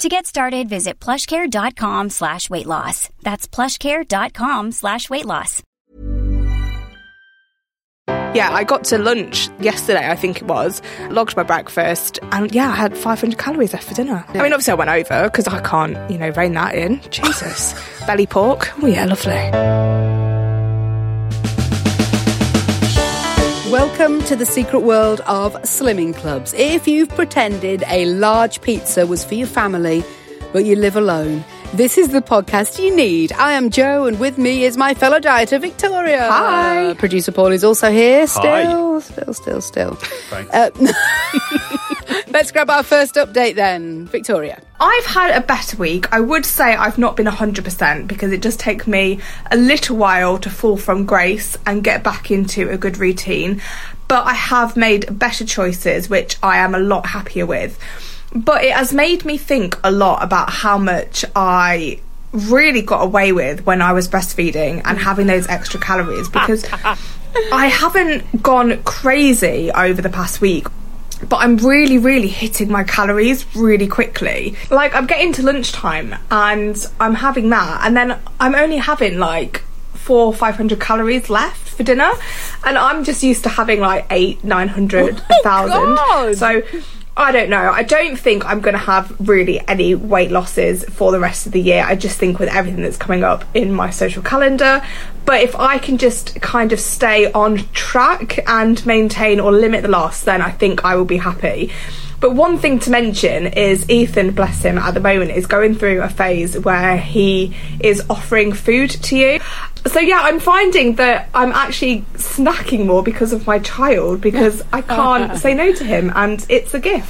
To get started, visit plushcare.com slash weight loss. That's plushcare.com slash weight loss. Yeah, I got to lunch yesterday, I think it was, logged my breakfast, and yeah, I had 500 calories left for dinner. I mean, obviously I went over because I can't, you know, rein that in. Jesus. Belly pork. Oh, yeah, lovely. Welcome to the secret world of slimming clubs. If you've pretended a large pizza was for your family, but you live alone, this is the podcast you need. I am Joe, and with me is my fellow dieter, Victoria. Hi. Producer Paul is also here. Hi. Still, still, still, still. Thanks. Uh, let's grab our first update then. Victoria. I've had a better week. I would say I've not been 100% because it does take me a little while to fall from grace and get back into a good routine. But I have made better choices, which I am a lot happier with. But it has made me think a lot about how much I really got away with when I was breastfeeding and having those extra calories because I haven't gone crazy over the past week but I'm really, really hitting my calories really quickly. Like, I'm getting to lunchtime and I'm having that, and then I'm only having like four or five hundred calories left for dinner, and I'm just used to having like eight, nine hundred, oh a thousand. So. I don't know. I don't think I'm going to have really any weight losses for the rest of the year. I just think with everything that's coming up in my social calendar. But if I can just kind of stay on track and maintain or limit the loss, then I think I will be happy. But one thing to mention is Ethan, bless him, at the moment is going through a phase where he is offering food to you. So yeah, I'm finding that I'm actually snacking more because of my child because I can't say no to him and it's a gift.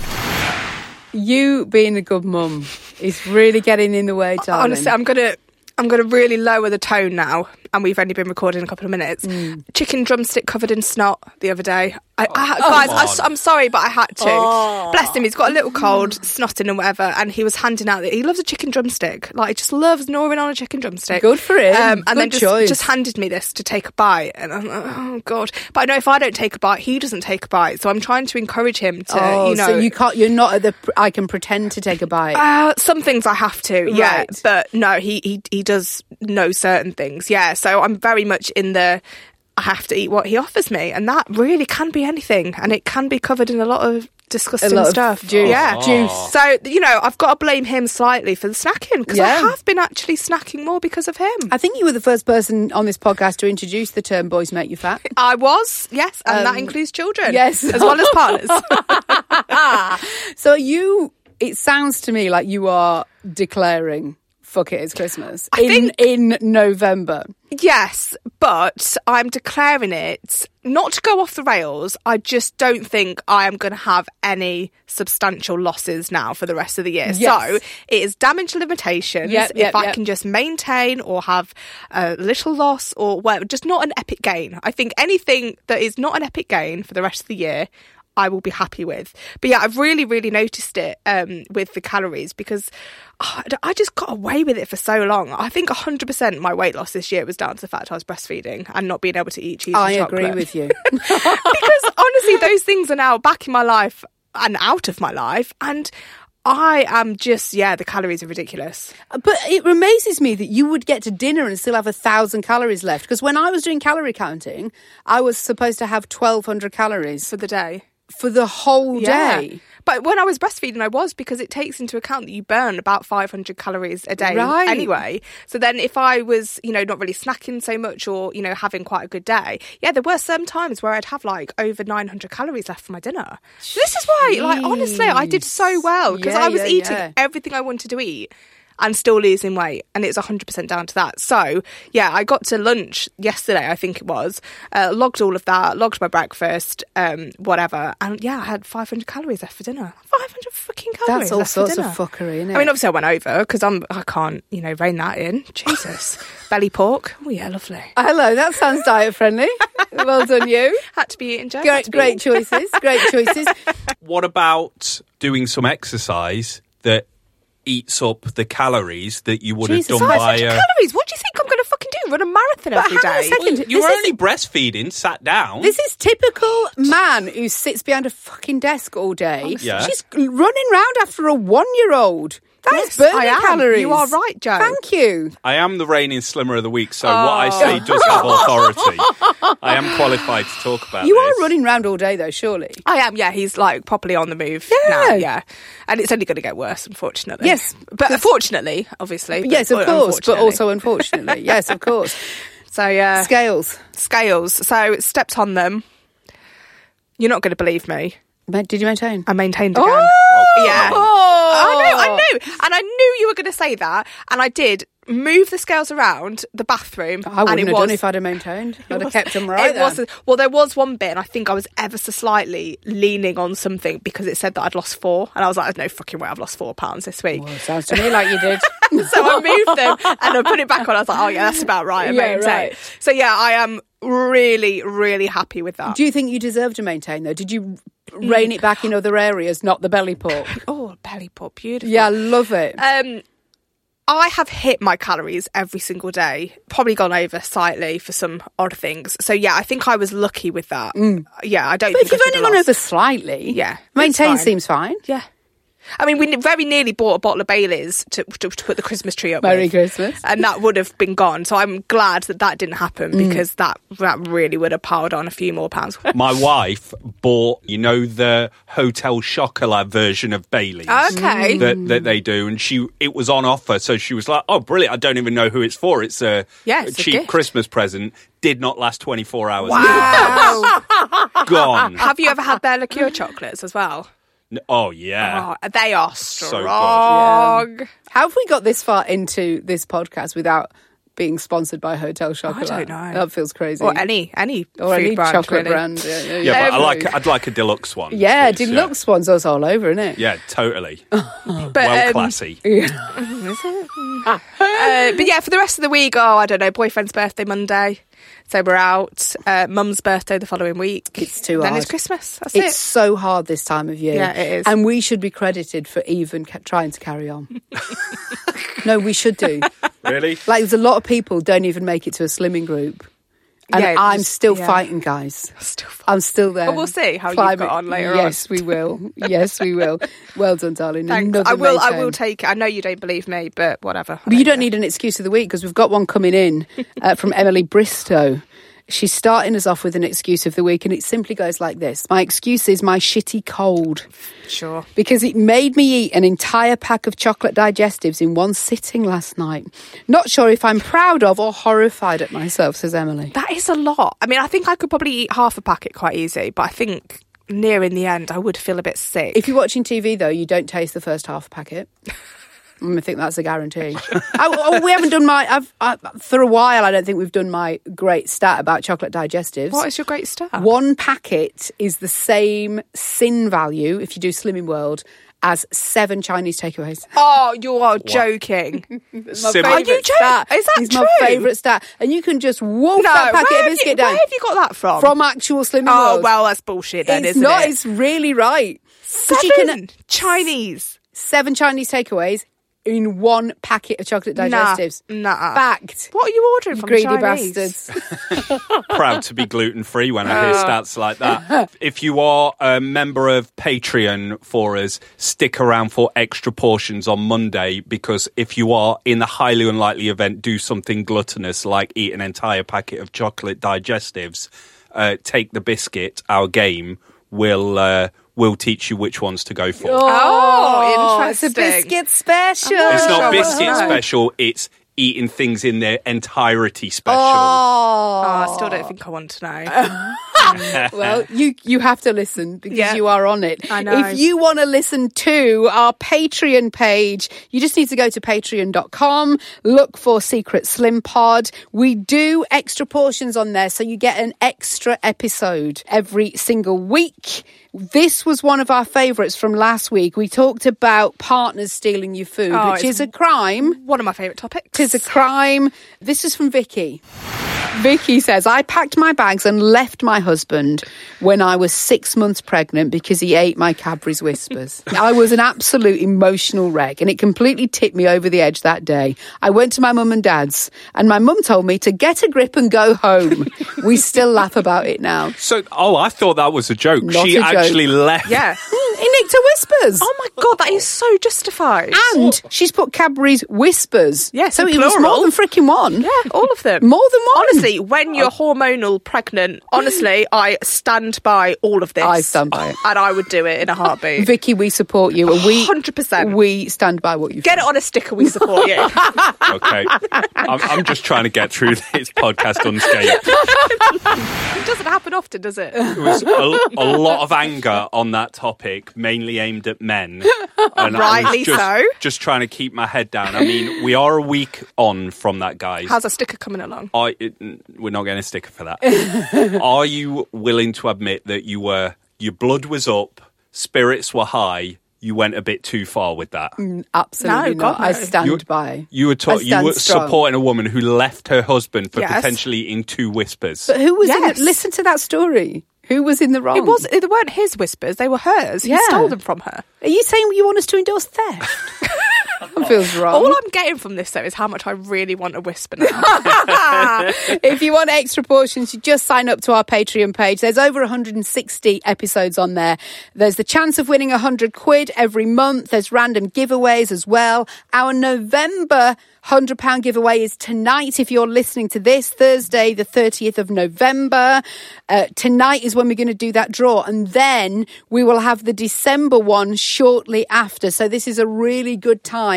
You being a good mum is really getting in the way, darling. Honestly, I'm gonna I'm gonna really lower the tone now, and we've only been recording a couple of minutes. Mm. Chicken drumstick covered in snot the other day. I, I, guys, I, am sorry, but I had to. Oh. Bless him, he's got a little cold, snotting and whatever, and he was handing out that he loves a chicken drumstick. Like, he just loves gnawing on a chicken drumstick. Good for him. Um, and Good then just, choice. just handed me this to take a bite, and I'm like, oh god. But I know if I don't take a bite, he doesn't take a bite. So I'm trying to encourage him to, oh, you know, so you can't. You're not at the. I can pretend to take a bite. uh, some things I have to, yeah, but no, he, he he does know certain things, yeah. So I'm very much in the I have to eat what he offers me, and that really can be anything, and it can be covered in a lot of disgusting A lot of stuff. juice. yeah, Juice. So you know, I've got to blame him slightly for the snacking because I have been actually snacking more because of him. I think you were the first person on this podcast to introduce the term "boys make you fat." I was, yes, and that Um, includes children, yes. as well as partners. so you, it sounds to me like you are declaring "fuck it, it's Christmas" I in think- in November. Yes, but I'm declaring it not to go off the rails. I just don't think I am going to have any substantial losses now for the rest of the year. Yes. So it is damage limitations. Yep, if I yep. can just maintain or have a little loss or whatever, just not an epic gain. I think anything that is not an epic gain for the rest of the year. I will be happy with. But yeah, I've really, really noticed it um, with the calories because oh, I just got away with it for so long. I think 100% my weight loss this year was down to the fact I was breastfeeding and not being able to eat cheese I agree with you. because honestly, those things are now back in my life and out of my life. And I am just, yeah, the calories are ridiculous. But it amazes me that you would get to dinner and still have a thousand calories left. Because when I was doing calorie counting, I was supposed to have twelve hundred calories For the day. For the whole Yeah. day. But when I was breastfeeding, I was because it takes into account that you burn about 500 calories a day Right. anyway. So then if I was, you know, not really snacking so much or, you know, having quite a good day, yeah, there were some times where I'd have like over 900 calories left for my dinner. So this is why, like, honestly, I did so well because Yeah, I was yeah, eating everything I wanted to eat. And still losing weight, and it's 100% down to that. So, yeah, I got to lunch yesterday, I think it was, uh, logged all of that, logged my breakfast, um, whatever, and yeah, I had 500 calories left for dinner. 500 fucking calories. That's all left for sorts of fuckery, isn't it? I mean, obviously, I went over because I'm I can't you know rein that in. Jesus, belly pork. Oh yeah, lovely. Hello, that sounds diet friendly. well done, you. Had to be eating, Joe. Great, great choices. Great choices. What about doing some exercise that eats up the calories that you would Jesus, have done by 500 a. calories. What do you think I'm going to fucking do? Run a marathon every hang on a day? second. You This were is- only breastfeeding, sat down. This is typical man who sits behind a fucking desk all day. Yeah. She's running round after a one-year-old. That is Yes, burning I am. calories. You are right, Joe. Thank you. I am the reigning slimmer of the week, so what I say oh. does have authority. I am qualified to talk about You this. are running around all day, though. Surely. I am, yeah. He's like properly on the move Yeah. now, yeah. And it's only going to get worse, unfortunately. Yes, but fortunately, obviously. but- yes, of course, but also unfortunately. yes, of course. so yeah, Scales. scales. So stepped on them. You're not going to believe me. Did you maintain? I maintained oh! again. Oh! Yeah. Oh! I know, and I knew you were going to say that, and I did move the scales around the bathroom. I wouldn't it have was, done if I'd have maintained. I'd have kept them right It there. was well, there was one bit, and I think I was ever so slightly leaning on something because it said that I'd lost four, and I was like, "There's "No fucking way, I've lost four pounds this week." Well, sounds to me like you did. so I moved them and I put it back on. I was like, "Oh yeah, that's about right." I Yeah, maintained. right. So yeah, I am really, really happy with that. Do you think you deserve to maintain though? Did you rein it back in other areas, not the belly pork? oh, belly pop, beautiful. Yeah, I love it. Um, I have hit my calories every single day. Probably gone over slightly for some odd things. So yeah, I think I was lucky with that. Yeah, I don't. Mm. but if you've only gone over slightly, Yeah, maintain seems fine. Yeah. I mean, we very nearly bought a bottle of Bailey's to, to, to put the Christmas tree up. Merry with, Christmas. And that would have been gone. So I'm glad that that didn't happen Mm. because that that really would have piled on a few more pounds. My wife bought, you know, the Hotel Chocolat version of Bailey's. Okay. That, that they do, and she it was on offer, so she was like, "Oh, brilliant! I don't even know who it's for. It's a, Yeah, it's a cheap gift." Christmas present." Did not last twenty four hours. Wow. Gone. have you ever had their liqueur chocolates as well? N- Oh yeah. Oh, they are So strong. How have we got this far into this podcast without being sponsored by Hotel Chocolate? I don't know. That feels crazy. Or any any Or food any brand, chocolate really. brand. Yeah, yeah, Yeah, but I like I'd like a deluxe one. Yeah, please, deluxe ones us all over, isn't it? Yeah, totally. But, well um, classy. uh, but yeah, for the rest of the week, oh, I don't know. Boyfriend's birthday Monday, so we're out. Uh, Mum's birthday the following week. It's too hard. Then it's Christmas. That's It's it. so hard this time of year. Yeah, it is. And we should be credited for even ca- trying to carry on. no, we should do. really? Like, there's a lot of people don't even make it to a slimming group. And Yeah, I'm just- still yeah. fighting, guys. Still fun. I'm still there. But we'll see how you've got on later on. Yes, we will. Yes, we will. Well done, darling. Thanks. Another I will. I will take it. I know you don't believe me, but whatever. But you don't need an excuse of the week because we've got one coming in uh, from Emily Bristow. She's starting us off with an excuse of the week, and it simply goes like this My excuse is my shitty cold Sure. because it made me eat an entire pack of chocolate digestives in one sitting last night. Not sure if I'm proud of or horrified at myself, says Emily. That is a lot. I mean, I think I could probably eat half a packet quite easy, but I think near in the end, I would feel a bit sick. If you're watching TV, though, you don't taste the first half packet. Mm, I think that's a guarantee. I, oh, we haven't done my. I've, I, for a while, I don't think we've done my great stat about chocolate digestives. what is your great stat? One packet is the same sin value if you do Slimming World as seven Chinese takeaways. Oh, you are joking. Sim- Are you joking? stat. Is that It's my favourite stat, and you can just wolf no, that packet of biscuit you, down where have you got that from? from actual Slimming World. oh, World. well, that's bullshit then, it's isn't not. it? It's really right. Seven you can Chinese. seven Chinese takeaways in one packet of chocolate digestives. Nah, nah. Fact. What are you ordering You from greedy Chinese? bastards. proud to be gluten free when I hear stats like that. If you are a member of Patreon for us, stick around for extra portions on Monday because if you are in the highly unlikely event, do something gluttonous like eat an entire packet of chocolate digestives, uh, take the biscuit, our game. will uh, will teach you which ones to go for. Oh, oh It's a interesting. biscuit special. It's not Oh, biscuit special. It's eating things in their entirety special. Oh, Oh, I still don't think I want to know. well, you you have to listen because Yeah. you are on it. I know. If you want to listen to our Patreon page, you just need to go to patreon.com, look for Secret Slim Pod. We do extra portions on there, so you get an extra episode every single week. This was one of our favourites from last week. We talked about partners stealing your food, Oh, which is a crime. One of my favourite topics. Tis a crime. This is from Vicky. Vicky says, I packed my bags and left my husband when I was six months pregnant because he ate my Cadbury's Wispas. I was an absolute emotional wreck and it completely tipped me over the edge that day. I went to my mum and dad's and my mum told me to get a grip and go home. we still laugh about it now. So, oh, I thought that was a joke. Not she a joke. Actually left. Yeah. He nicked her Wispas. Oh my god, that is so justified. and she's put Cadbury's Wispas. Yes, so in it was more than freaking one. Yeah, all of them. More than one. Honestly, when oh. you're hormonal pregnant, honestly, I stand by all of this. I stand by it. And I would do it in a heartbeat. Vicky, we support you. And we 100%. We stand by what you Get it on a sticker, we support you. Okay. I'm, I'm just trying to get through this podcast unscathed. it doesn't happen often, does it? It was a, a lot of anger on that topic, mainly aimed at men. And I was Rightly just, so. Just trying to keep my head down. I mean, we are a week on from that, guys. How's a sticker coming along? I, it, we're not getting a sticker for that. Are you willing to admit that you were your blood was up, spirits were high, you went a bit too far with that? Mm, absolutely No, not. God, I stand You- by. You were ta- you were strong. supporting a woman who left her husband for Yes. potentially in two Wispas. But who was in Yes. the, listen to that story? Who was in the wrong? It was. They weren't his Wispas; they were hers. He stole them from her. Are you saying you want us to endorse theft? that feels wrong. All I'm getting from this though is how much I really want a Wispa now. if you want extra portions, you just sign up to our Patreon page. There's over 160 episodes on there. There's the chance of winning 100 quid every month. There's random giveaways as well. Our November £100 giveaway is tonight. If you're listening to this, Thursday, the 30th of November. Uh, tonight is when we're going to do that draw. And then we will have the December one shortly after. So this is a really good time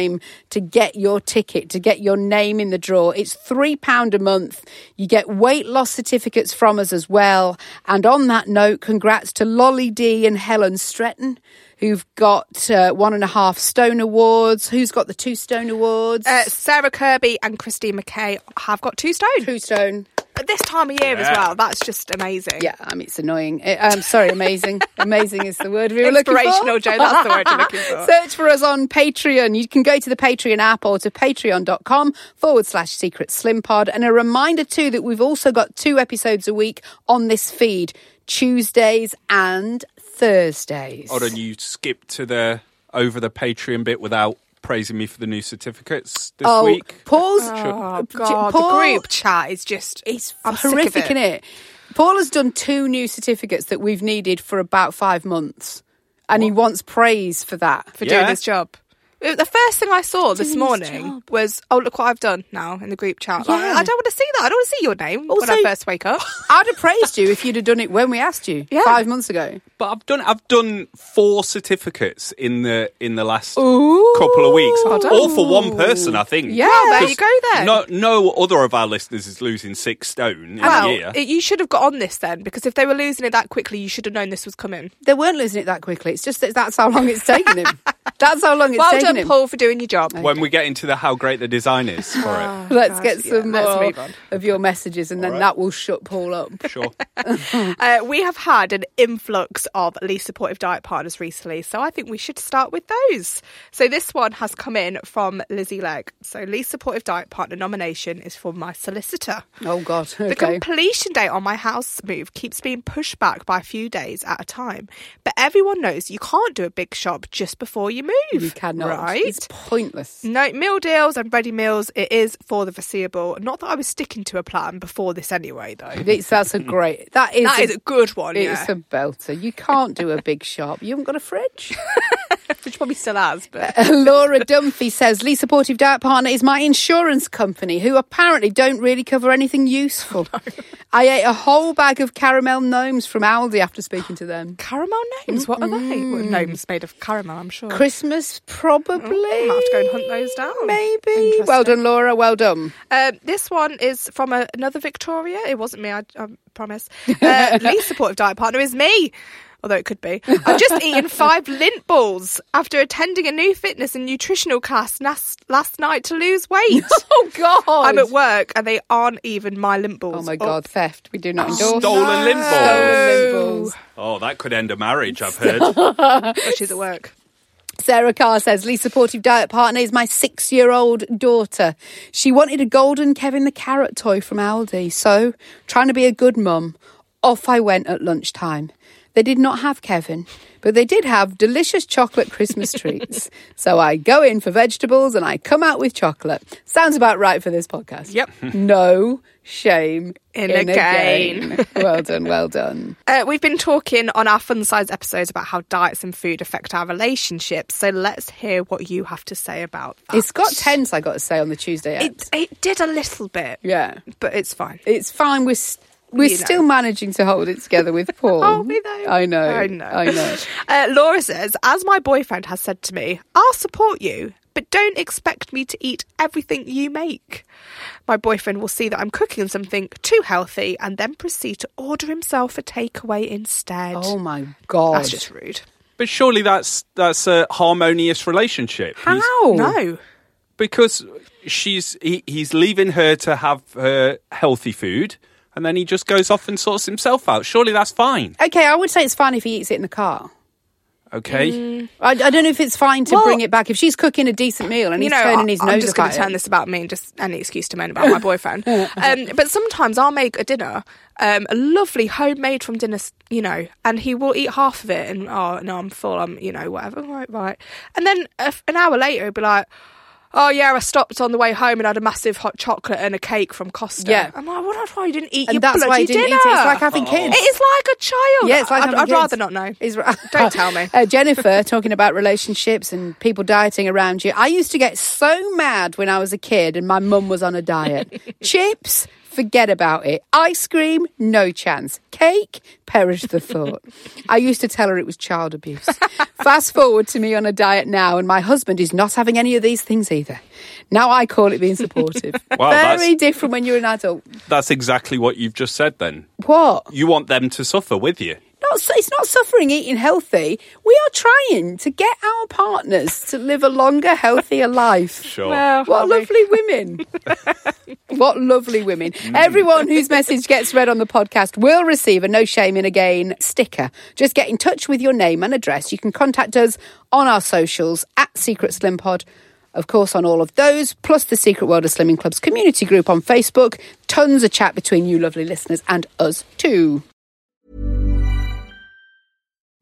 to get your ticket, to get your name in the draw. It's £3 a month. You get weight loss certificates from us as well. And on that note, congrats to Lolly D and Helen Stretton. Who've got uh, one and a half Stone Awards? Who's got the two Stone Awards? uh, Sarah Kirby and Christine McKay have got two stone two Stone. At this time of year as well. That's just amazing. Yeah, I mean, it's annoying. I'm um, sorry, amazing. amazing is the word we were looking for. Inspirational, Joe. That's the word you're looking for. Search for us on Patreon. You can go to the Patreon app or to patreon.com forward slash secret slim pod. And a reminder too that we've also got two episodes a week on this feed, Tuesdays and Thursdays. Hold on, you skipped to the over the Patreon bit without praising me for the new certificates this oh, week. Paul's, Oh god, Paul- the group chat is just It's I'm horrific, it. isn't it? Paul has done two new certificates that we've needed for about five months. And he wants praise for that. for doing Yeah. his job. The first thing I saw this Doing his morning job. was, "Oh, look what I've done now in the group chat." Like, Yeah. I don't want to see that. I don't want to see your name when Also- I first wake up. I'd have praised you if you'd have done it when we asked you Yeah. five months ago. But I've done I've done four certificates in the in the last Ooh. couple of weeks. Well done. All for one person, I think. Yeah. Well, there Because you go then. No no other of our listeners is losing six stone in well, a year. it- you should have got on this then, because if they were losing it that quickly, you should have known this was coming. They weren't losing it that quickly. It's just that that's how long it's taken him. That's how long it's well taken done, him. Paul, for doing your job. when we get into the how great the design is for Ah. Let's God, get some let's more of your messages, and then All right. that will shut Paul up. it. Sure. Uh, we have had an influx of least supportive diet partners recently, so I think we should start with those. So this one has come in from Lizzie Legg. So least supportive diet partner nomination is for my solicitor. Oh God. The completion date on my house move keeps being pushed back by a few days at a time. But everyone knows you can't do a big shop just before you move. You cannot. Right? It's pointless. No, meal deals and ready meals, it is for the foreseeable. Not that I was sticking to a plan before this anyway, though. It's, that's a great. That is. That a, is a good one, It's yeah. a belter. You can't do a big shop. You haven't got a fridge. Which probably still has, but. Laura Dunphy says, Lee Supportive Diet Partner is my insurance company who apparently don't really cover anything useful. I ate a whole bag of caramel gnomes from Aldi after speaking to them. Caramel names? What are they? Well, gnomes made of caramel, I'm sure. Christmas, probably. Mm, I'll have to go and hunt those down. Maybe. Well done, Laura. Well done. Um, this one is from a, another Victoria. It wasn't me, I, I promise. Uh, least supportive diet partner is me. Although it could be. I've just eaten five Lindt balls after attending a new fitness and nutritional class last, last night to lose weight. Oh, God. I'm at work and they aren't even my Lindt balls. Oh, my God. Theft. We do not endorse. Stolen Lindt balls. Stolen Lindt balls. Oh, that could end a marriage, I've heard. Oh, she's at work. Sarah Carr says, Lee Supportive Diet Partner is my six year old daughter. She wanted a golden Kevin the Carrot toy from Aldi. So, trying to be a good mum, off I went at lunchtime. They did not have Kevin, but they did have delicious chocolate Christmas treats. So I go in for vegetables and I come out with chocolate. Sounds about right for this podcast. Yep. No shame In in, a a gain. gain. well done, well done. Uh, we've been talking on our fun size episodes about how diets and food affect our relationships. So let's hear what you have to say about that. It's got tense, I got to say, on the Tuesday. It, it did a little bit. yeah. But it's fine. It's fine. We're s- we're You know. still managing to hold it together with Paul. Are we though? I know. I know. I know. Uh, Laura says, as my boyfriend has said to me, I'll support you, but don't expect me to eat everything you make. My boyfriend will see that I'm cooking something too healthy and then proceed to order himself a takeaway instead. Oh my god. That's just rude. But surely that's that's a harmonious relationship. He's- How? No. because she's he, he's leaving her to have her healthy food, and then he just goes off and sorts himself out. Surely that's fine. Okay, I would say it's fine if he eats it in the car. Okay. Mm. I, I don't know if it's fine to Well- bring it back. If she's cooking a decent meal and you he's know, turning his I- nose I'm just going to turn it. this about me and just any excuse to moan about my boyfriend. Um, but sometimes I'll make a dinner, um, a lovely homemade from dinner, you know, and he will eat half of it and oh no, I'm full. I'm you know whatever, right, right. And then a f an hour later, he'll be like. Oh yeah, I stopped on the way home and had a massive hot chocolate and a cake from Costa. Yeah. I'm like, well, that's why you didn't eat And your that's bloody why he didn't dinner. eat it. It's like having kids. It is like a child. Yeah, it's like I'd, I'd kids. rather not know. Don't tell me. Uh, Jennifer, talking about relationships and people dieting around you. I used to get so mad when I was a kid and my mum was on a diet. Chips, forget about it. Ice cream, no chance. Cake, perish the thought. I used to tell her it was child abuse. Fast forward to me on a diet now, and my husband is not having any of these things either. Now I call it being supportive. Wow, Very different when you're an adult. That's exactly what you've just said. Then What? you want them to suffer with you. Not, it's not suffering eating healthy. We are trying to get our partners to live a longer, healthier life. Sure. Well, What are we? lovely women. what lovely women. Mm. Everyone whose message gets read on the podcast will receive a No Shame in Again sticker. Just get in touch with your name and address. You can contact us on our socials at Secret Slim Pod. Of course, on all of those, plus the Secret World of Slimming Club's community group on Facebook. Tons of chat between you lovely listeners and us too.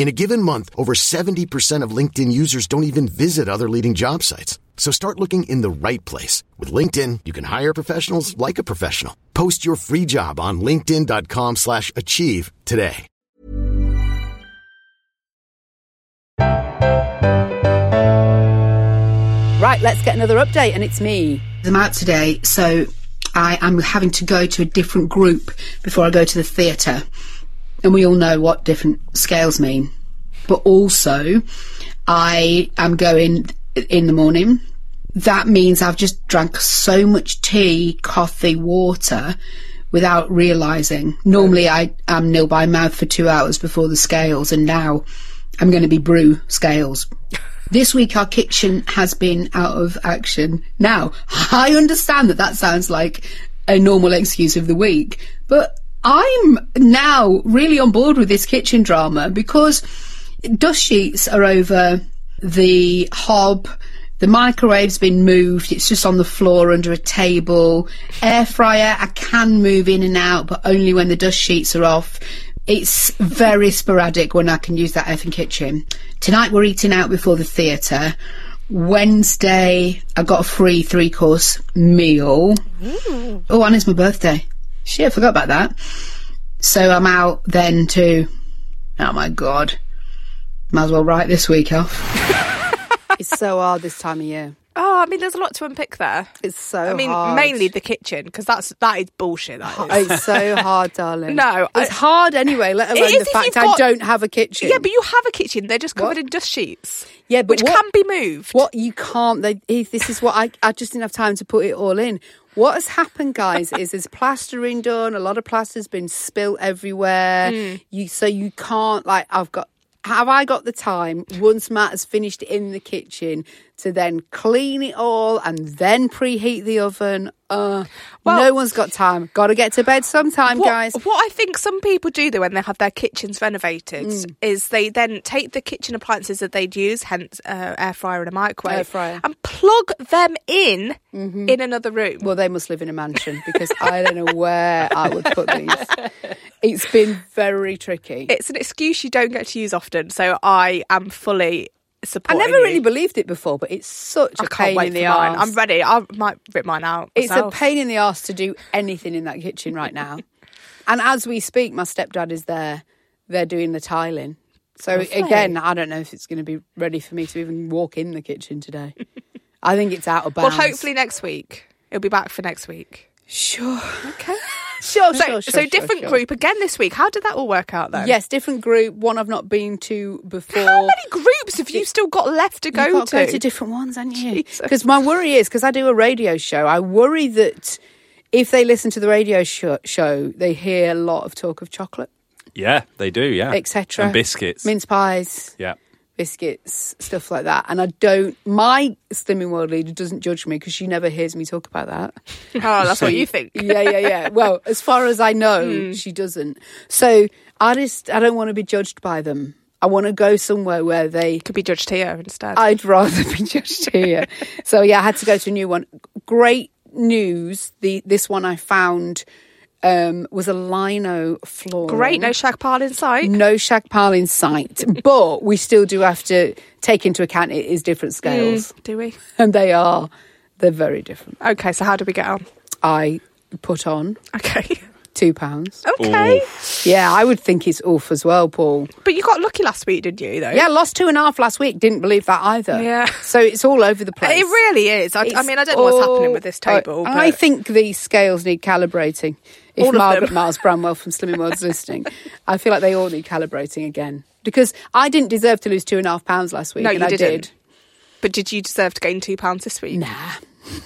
In a given month, over 70% of LinkedIn users don't even visit other leading job sites. So start looking in the right place. With LinkedIn, you can hire professionals like a professional. Post your free job on linkedin.com slash achieve today. Right, let's get another update, and it's me. I'm out today, so I am having to go to a different group before I go to the theatre. And we all know what different scales mean. But also, I am going in the morning. That means I've just drank so much tea, coffee, water without realising. Normally, I am nil by mouth for two hours before the scales, and now I'm going to be brew scales. This week, our kitchen has been out of action. Now, I understand that that sounds like a normal excuse of the week, but I'm now really on board with this kitchen drama because dust sheets are over the hob. The microwave's been moved. It's just on the floor under a table. Air fryer, I can move in and out, but only when the dust sheets are off. It's very sporadic when I can use that effing kitchen. Tonight we're eating out before the theatre. Wednesday, I got a free three course meal. Oh, and it's my birthday. Shit, I forgot about that. So I'm out then to. Oh my god. Might as well write this week off. It's so hard this time of year. Oh, I mean, there's a lot to unpick there. It's so I mean, hard. mainly the kitchen because that's that is bullshit. That oh, is. It's so hard, darling. No, I- it's hard anyway. Let alone the fact I got- don't have a kitchen. yeah, but you have a kitchen. They're just covered What? in dust sheets. yeah, but which what, can be moved. What you can't. They, this is what I. I just didn't have time to put it all in. What has happened, guys, is there's plastering done. A lot of plaster's been spilt everywhere. Hmm. You so you can't like. I've got. Have I got the time once Matt has finished in the kitchen to then clean it all and then preheat the oven? Uh, Well- no one's got time. Got to get to bed sometime, What, guys. what I think some people do though when they have their kitchens renovated Mm. is they then take the kitchen appliances that they'd use, hence uh, air fryer and a microwave, Air fryer. Mm-hmm. and plug them in in another room. Well, they must live in a mansion because I don't know where I would put these. It's been very tricky. it's an excuse you don't get to use often, so I am fully I never you. really believed it before, but it's such a I can't pain in the arse. I'm ready. I might rip mine out. It's a pain in the arse to do anything in that kitchen right now. and as we speak, my stepdad is there. They're doing the tiling. So again, I don't know if it's going to be ready for me to even walk in the kitchen today. I think it's out of bounds. Well, hopefully next week. It'll be back for next week. Sure. Okay. Sure, So, sure, so different sure. group again this week. How did that all work out then? Yes, different group. One I've not been to before. How many groups have you still got left to go You've got to? to go to different ones, haven't you? Because my worry is because I do a radio show. I worry that if they listen to the radio show, show they hear a lot of talk of chocolate, Yeah, they do. Yeah, etc. And biscuits. mince pies, yeah. Biscuits, stuff like that. And I don't. My slimming world leader doesn't judge me because she never hears me talk about that. oh, that's what you think. yeah, yeah, yeah. Well, as far as I know, Hmm. she doesn't. So I just I don't want to be judged by them. I want to go somewhere where they Could be judged here instead. I'd rather be judged here. so yeah, I had to go to a new one. Great news. The this one I found um, was a lino floor. Great, no shag pile in sight. no shag pile in sight, but we still do have to take into account it is different scales, Do we? and they are they're very different. Okay, so how do we get on? I put on Okay. two pounds. Okay. Yeah, I would think it's off as well, Paul. But you got lucky last week, didn't you, though? Yeah, lost two and a half last week. Didn't believe that either. Yeah. So it's all over the place. It really is. I, I mean, I don't know what's happening with this table. I, I think these scales need calibrating. If All of Margaret them. Miles Bramwell from Slimming World's listening, I feel like they all need calibrating again. Because I didn't deserve to lose two and a half pounds last week, No, and you I didn't. did. But did you deserve to gain two pounds this week? Nah.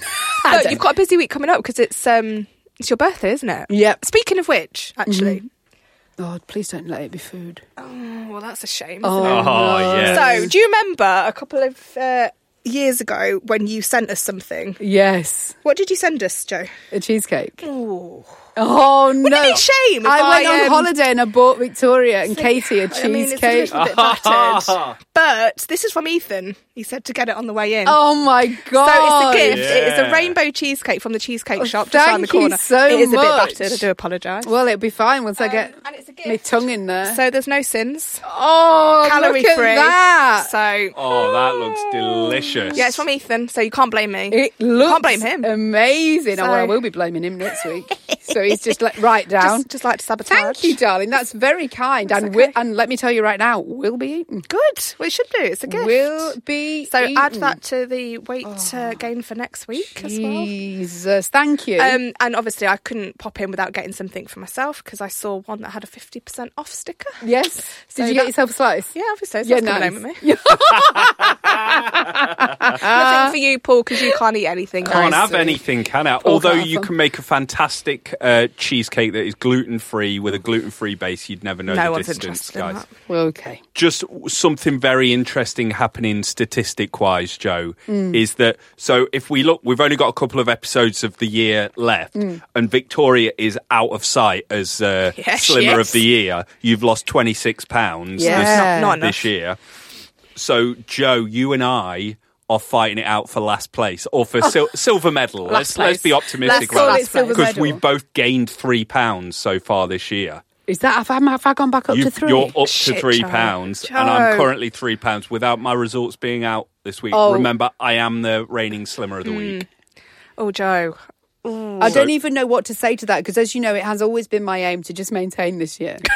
No, you've got a busy week coming up because it's um it's your birthday, isn't it? Yep. Speaking of which, actually, Oh, please don't let it be food. oh, well, that's a shame. Isn't Oh, it? Oh, yeah. So, do you remember a couple of uh, years ago when you sent us something? Yes, What did you send us, Joe? a cheesecake. Oh, Oh no! Wouldn't it be shame if I went I, on um, holiday and I bought Victoria and Katie a I mean, it's a little bit battered. but this is from Ethan. He said to get it on the way in. oh my god! So god! it's a gift. It is a rainbow cheesecake from the cheesecake Oh, shop just around the thank you corner. so it is a bit much. battered. I do apologise. Well, it'll be fine once I Um, get. and it's a gift my tongue in there. So there's no sins. oh, Calorie look at free. that. So Oh, that looks delicious. yeah, it's from Ethan, so you can't blame me. It looks Can't blame him. amazing. Oh, well, I will be blaming him next week. so he's just like right down. Just, just like to sabotage. Thank you, darling. That's very kind. And okay. and let me tell you right now, we'll be eaten. Good. Well, it should do. It's a gift. Will be so add that to the weight uh, gain for next week as well. Jesus, thank you. Um, and obviously, I couldn't pop in without getting something for myself because I saw one that had a 50% off sticker. yes. Did so you get yourself a slice? Yeah, obviously. So Yeah, that's coming nice. home with me. Nothing for you, Paul, because you can't eat anything. Can't guys. have anything, can I? Although can't you them. can make a fantastic uh, cheesecake that is gluten free with a gluten free base, you'd never know No the distance, guys. Well, okay. just something very interesting happening statistic wise, Joe, Mm. is that so if we look, we've only got a couple of episodes of the year left, Mm. and Victoria is out of sight as uh, Yes, Slimmer is. of the Year. You've lost 26 pounds Yeah. this, Not- not this year. So, Joe, you and I are fighting it out for last place or for oh. sil- silver medal. let's let's be optimistic Let's call about it silver because medal. we both gained three pounds so far this year. Is that have I, have I gone back up to 3 You're up to three Joe. pounds, and I'm Joe. currently three pounds without my results being out this week. Oh. Remember, I am the reigning slimmer of the hmm. week. Oh, Joe. I don't even know what to say to that because, as you know, it has always been my aim to just maintain this year.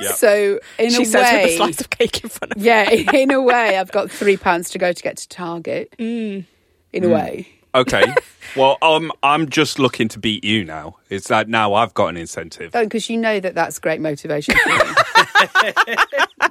Yeah. So, in She a says with a way, slice of cake in front of yeah, in a way, I've got three pounds to go to get to Target. Mm. In a way, Okay. well, um, I'm just looking to beat you now. It's like now I've got an incentive. because you know that that's great motivation for me.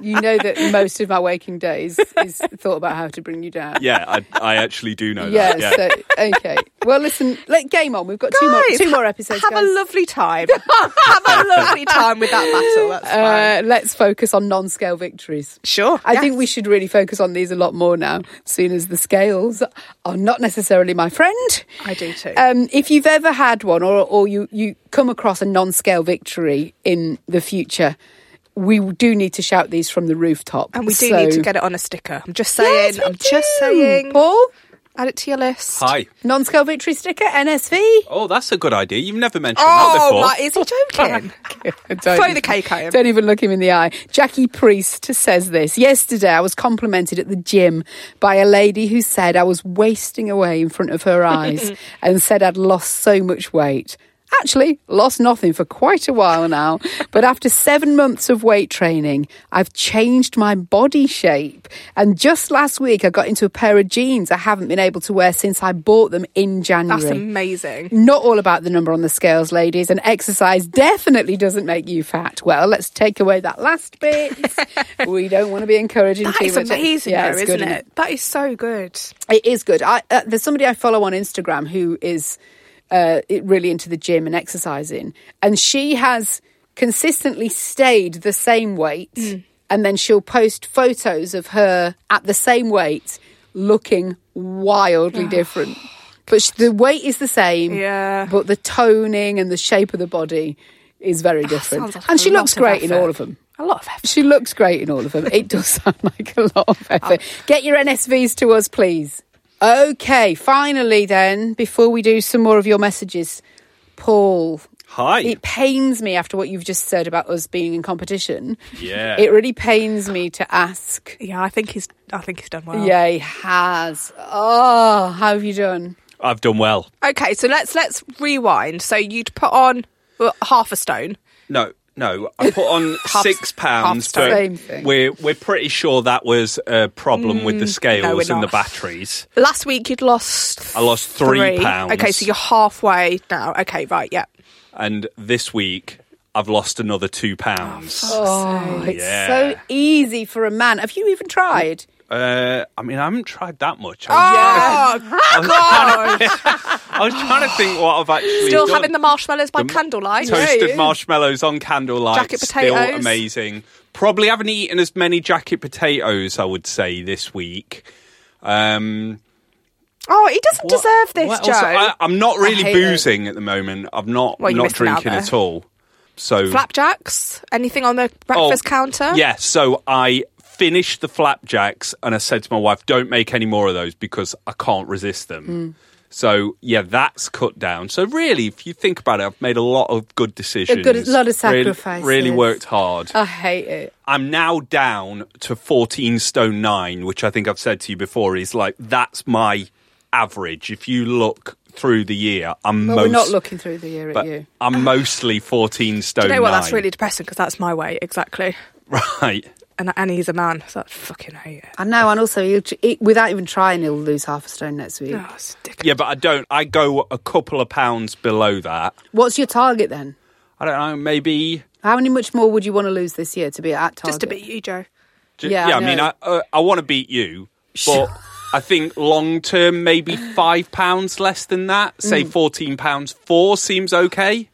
you know that most of my waking days is thought about how to bring you down. Yeah, I, I actually do know Yeah, that. Yeah. so okay. Well, listen, let game on. We've got two more Guys, two more episodes. Have guys. a lovely time. have a lovely time with that battle. That's fine. Uh, let's focus on non-scale victories. Sure. I yes. think we should really focus on these a lot more now, seeing as the scales are not necessarily my friend. I do too. Um, if you've ever had one, or or you you come across a non-scale victory in the future, we do need to shout these from the rooftop. and we do So- need to get it on a sticker. I'm just saying. Yes, we I'm just saying. Paul, Add it to your list. Hi. non-scale victory sticker, NSV. Oh, that's a good idea. You've never mentioned that Oh, before. my, is he joking? Don't Throw even- the cake at him. Don't even look him in the eye. Jackie Priest says this. Yesterday, I was complimented at the gym by a lady who said I was wasting away in front of her eyes and said I'd lost so much weight. Actually, lost nothing for quite a while now. But after seven months of weight training, I've changed my body shape. And just last week, I got into a pair of jeans I haven't been able to wear since I bought them in January. That's amazing. Not all about the number on the scales, ladies, and exercise definitely doesn't make you fat. Well, let's take away that last bit. we don't want to be encouraging That too is much. amazing, Yeah, though, isn't good, it? That is so good. It is good. I, uh, there's somebody I follow on Instagram who is uh, it- really into the gym and exercising, and she has consistently stayed the same weight, Mm. and then she'll post photos of her at the same weight, looking wildly different. But sh- the weight is the same, Yeah. But the toning and the shape of the body is very different, like and she looks great in all of them. A lot of effort. She looks great in all of them. It does sound like a lot of effort. Get your NSVs to us, please. Okay, finally, then, before we do some more of your messages, Paul, Hi. it pains me after what you've just said about us being in competition. yeah. It really pains me to ask. Yeah, I think he's. I think he's done well. Yeah, he has. Oh, how have you done? I've done well. Okay, so let's let's rewind. So you'd put on well, half a stone. No, no. I put on six pounds, but we're we're pretty sure that was a problem with the scales Mm, we're and the batteries. Last week you'd lost. I lost three pounds. Okay, so you're halfway now. Okay, right, yeah. And this week I've lost another two pounds. Oh, it's Yeah. so easy for a man. Have you even tried? Uh, I mean, I haven't tried that much. I was, Oh God! I was trying to think what I've actually Still done. having the marshmallows by The candlelight. toasted Yeah. marshmallows on candlelight. Jacket Still amazing. Probably haven't eaten as many jacket potatoes. I would say this week. Um, Oh, he doesn't what- deserve this, Joe. else? I, I'm not really boozing at the moment. I'm not Well, not drinking at all. So Flapjacks? Anything on the breakfast Oh, counter? Yeah, so I finished the flapjacks and I said to my wife, don't make any more of those because I can't resist them. Hmm. So yeah, that's cut down. So really, if you think about it, I've made a lot of good decisions. good- a lot of Really- sacrifices. Really, worked hard. I hate it. I'm now down to 14 stone nine, which I think I've said to you before is like that's my average. If you look through the year, I'm Well, most. we're not looking through the year at you. I'm mostly 14 stone Do you know what? nine. That's really depressing because that's my weight exactly. right. And and he's a man, so I fucking hate it. I know, and also he'll, he, without even trying, he'll lose half a stone next week. Oh. Yeah, but I don't. I go a couple of pounds below that. What's your target then? I don't know. Maybe. How many much more would you want to lose this year to be at target? Just to beat you, Joe. Ju- Yeah, yeah, I I, mean. I uh, I want to beat you, but I think long term, maybe five pounds less than that. Say Mm. fourteen pounds four seems okay.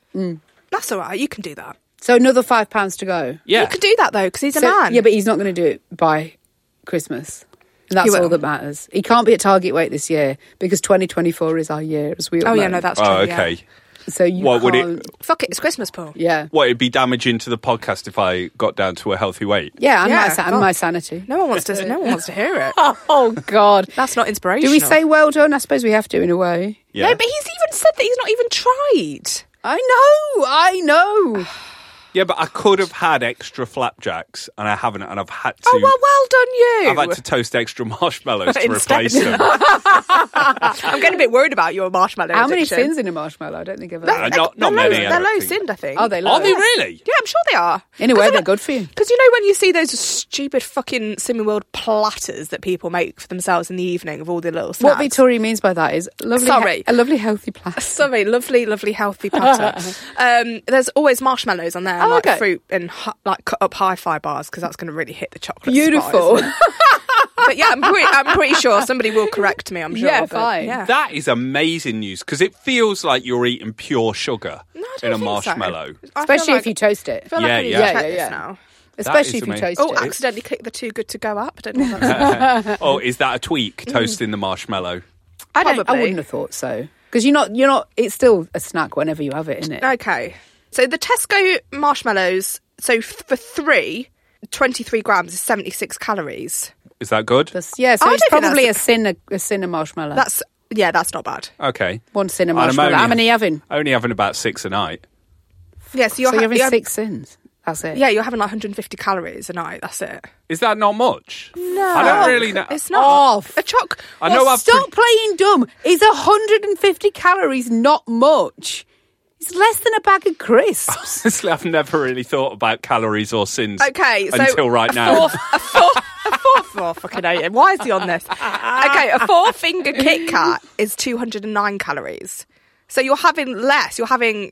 That's all right. You can do that. So another five pounds to go. Yeah, You can do that though because he's a So- man. Yeah, but he's not going to do it by Christmas. And that's He will. all that matters. He can't be at target weight this year because 2024 is our year, as we all oh know. yeah, no, that's true. oh, yeah. okay. So you What would it- can't- Fuck it, it's Christmas, Paul. Yeah. What it'd be damaging to the podcast if I got down to a healthy weight. Yeah, and, Yeah, my, sa- and God. my sanity. No one wants to. no one wants to hear it. Oh, God. That's not inspirational. Do we say well done? I suppose we have to in a way. Yeah, No, but he's even said that he's not even tried. I know, I know. yeah, but I could have had extra flapjacks, and I haven't, and I've had to. Oh well, well done you. I've had to toast extra marshmallows to Instead. replace them. I'm getting a bit worried about your marshmallow. How many addiction. sins in a marshmallow? I don't think I've Uh, ever. not not they're many. Low, I they're don't low think. sinned, I think. Are they low? Are they really? Yeah, I'm sure they are. In a way, they're good for you. Because you know when you see those stupid fucking Slimming World platters that people make for themselves in the evening of all the little snacks. What Victoria means by that is lovely, Sorry. a lovely healthy platter. Sorry, lovely, lovely, healthy platter. um, there's always marshmallows on there, and Oh, like okay. fruit and like cut up hi-fi bars because that's going to really hit the chocolate. Beautiful. isn't but yeah, I'm pretty, I'm pretty sure somebody will correct me. I'm sure. Yeah, but, fine. Yeah. That is amazing news because it feels like you're eating pure sugar No, in a think so. marshmallow. Especially like- if you toast it. I feel Yeah, like I need yeah. Yeah, yeah, yeah. now. Especially if you toast Oh, it. Oh, accidentally clicked the Too Good To Go app. I don't know. What oh, is that a tweak? Toasting the marshmallow. I don't. I wouldn't have thought so because you're not. You're not. It's still a snack whenever you have it, isn't it? Okay. So the Tesco marshmallows, so f- for three, 23 grams is 76 calories. Is that good? That's, yeah, so I it's don't think probably a that's- sin a, a sin of marshmallow. That's, yeah, that's not bad. Okay. one sin of And I'm marshmallow. only- How many are you having? Only having about six a night. Yeah, so you're, so ha- you're having you're- six sins. That's it. Yeah, you're having like 150 calories a night. That's it. Is that not much? No. I don't really know. It's not. Off. A choc. I know oh, I've Stop pre- playing dumb. Is 150 calories not much? It's less than a bag of crisps. Honestly, I've never really thought about calories or sins. Okay, so until right a now. Four, a four, a four, oh, fucking hate him. Why is he on this? Okay, a four finger Kit Kat is 209 calories. So you're having less. You're having,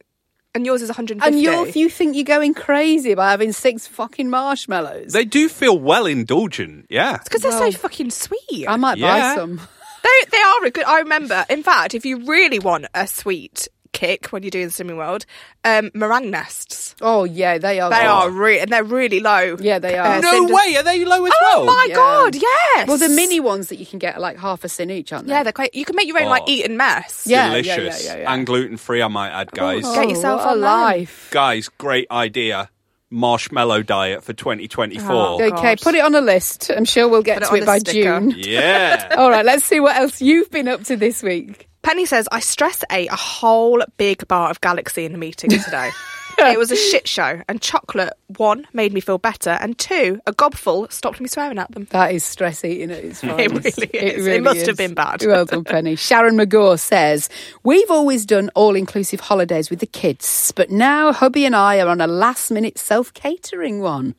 and yours is 150. and you're, you think you're going crazy by having six fucking marshmallows. They do feel well indulgent. Yeah. It's because they're so fucking sweet. I might Yeah. buy some. They they are a good. I remember. In fact, if you really want a sweet kick when you're doing Slimming World, um, meringue nests. Oh yeah, they are. They good. are really, and they're really low. Yeah, they are. Uh, no cinders- way. Are they low as Oh well? Oh my Yeah. god! Yes. Well, the mini ones that you can get are like half a sin each, aren't they? Yeah, they're quite. You can make your own like Oh. Eton mess. Yeah, yeah, Delicious. yeah, yeah, yeah. And gluten free, I might add, guys. Get yourself what a life. Guys, great idea. Marshmallow diet for 2024. Oh, Okay, put it on a list. I'm sure we'll get Put to on it by sticker. June. Yeah. All right, let's see what else you've been up to this week. Penny says, I stress ate a whole big bar of Galaxy in the meeting today. it was a shit show, and chocolate, one, made me feel better, and two, a gobful stopped me swearing at them. That is stress eating at its finest. really is. It must have been bad. Well done, Penny. Sharon McGaw says, We've always done all inclusive holidays with the kids, but now hubby and I are on a last minute self catering one.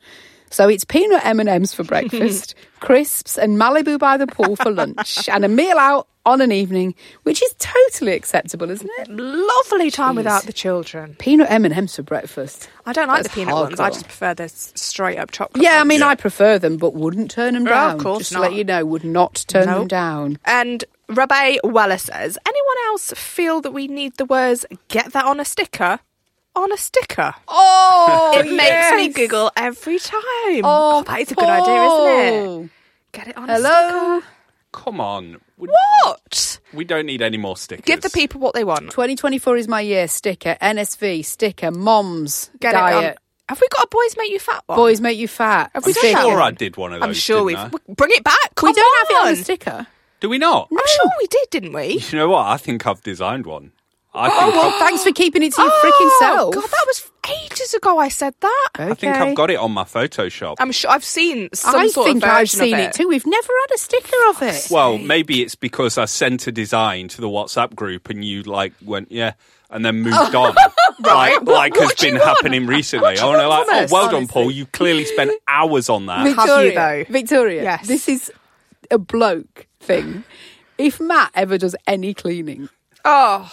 So it's peanut M&Ms for breakfast, crisps and Malibu by the pool for lunch and a meal out on an evening, which is totally acceptable, isn't it? Lovely time without the children. Peanut M&Ms for breakfast. I don't like That's the peanut ones. I just prefer the straight up chocolate. Yeah, I ones. mean, I prefer them, but wouldn't turn them Oh, down. of course Just to let you know, would not turn them down. And Rabbi Weller says, anyone else feel that we need the words "get that on a sticker" on a sticker? Oh, it makes me giggle every time. Oh, that is a good idea, isn't it? Get it on a sticker. Come on. We, What? we don't need any more stickers. Give the people what they want. 2024 is my year. Sticker, NSV, sticker, moms, Get diet. it on. Have we got a boys make you fat one? Boys make you fat. Have we I'm done that? sure I did one of those. I'm sure we've I? bring it back. Come we don't have it on on. the sticker. Do we not? I'm sure we did, didn't we? You know what? I think I've designed one. I Oh, well, I've, thanks for keeping it to your oh, freaking Oh, self. God, that was ages ago. I said that. I think I've got it on my Photoshop. I'm sure I've seen some I sort think of I've seen of it. too. We've never had a sticker of it. Well, maybe it's because I sent a design to the WhatsApp group and you like went, yeah, and then moved on. Right. Like, like has been want? happening recently. What do I want to like, oh, us, well done. Paul. You clearly spent hours on that. Victoria, though? Victoria, Yes. this is a bloke thing. If Matt ever does any cleaning, Oh,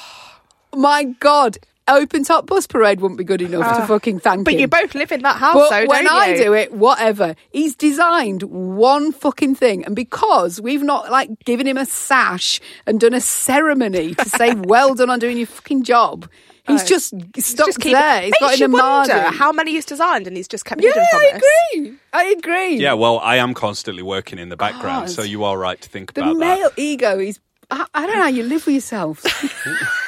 my God, open top bus parade wouldn't be good enough to ah. fucking thank you. but him. you both live in that house, But though, when don't I you? do it, whatever. He's designed one fucking thing, and because we've not like given him a sash and done a ceremony to say "well done on doing your fucking job," he's Oh. just He's stuck just keep- there. He's got Makes an you wonder how many he's designed, and he's just kept Yeah, hidden from I us. agree. I agree. Yeah, well, I am constantly working in the background, God. so you are right to think the about that. The male ego is. I, I don't know how you live with yourself.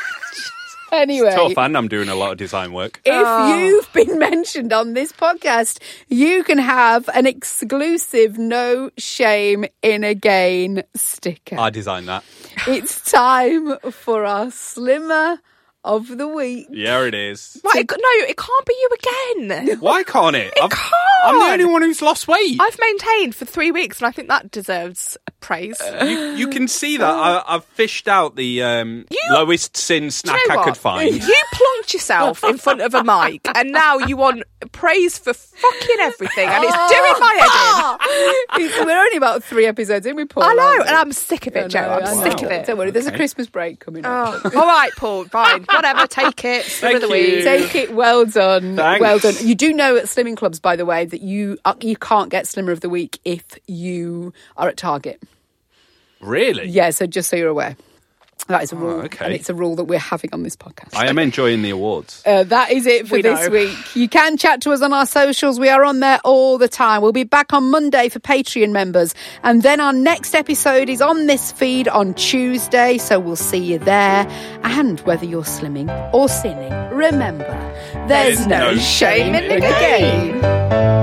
anyway, Tough, and I'm doing a lot of design work. If Oh. you've been mentioned on this podcast, you can have an exclusive no shame in again sticker. I designed that. it's time for our slimmer of the week. Yeah, it is. Right, it, no, it can't be you again. Why can't it? It I've- can't. I'm the only one who's lost weight. I've maintained for three weeks, and I think that deserves praise. you, you can see that I, I've fished out the um, lowest sin snack you know I what? could find. You plunked yourself in front of a mic, and now you want praise for fucking everything, and it's doing my head in. We're only about three episodes in. We Paul. I know, and I'm sick of it, Joe. I know, I'm I sick of it. Don't worry, there's a Christmas break coming up. Oh, all right, Paul. Fine, whatever. Take it. Slim of the Thank you. week. Take it. Well done. Thanks. Well done. You do know at slimming clubs, by the way, that you uh, you can't get slimmer of the week if you are at Target. Really? Yeah, so just so you're aware. That is a rule. okay. And it's a rule that we're having on this podcast. I am enjoying the awards. Uh, that is it for We this know. week. You can chat to us on our socials. We are on there all the time. We'll be back on Monday for Patreon members. And then our next episode is on this feed on Tuesday. So we'll see you there. And whether you're slimming or sinning, remember, there's, There's no, no shame in shame the in the game.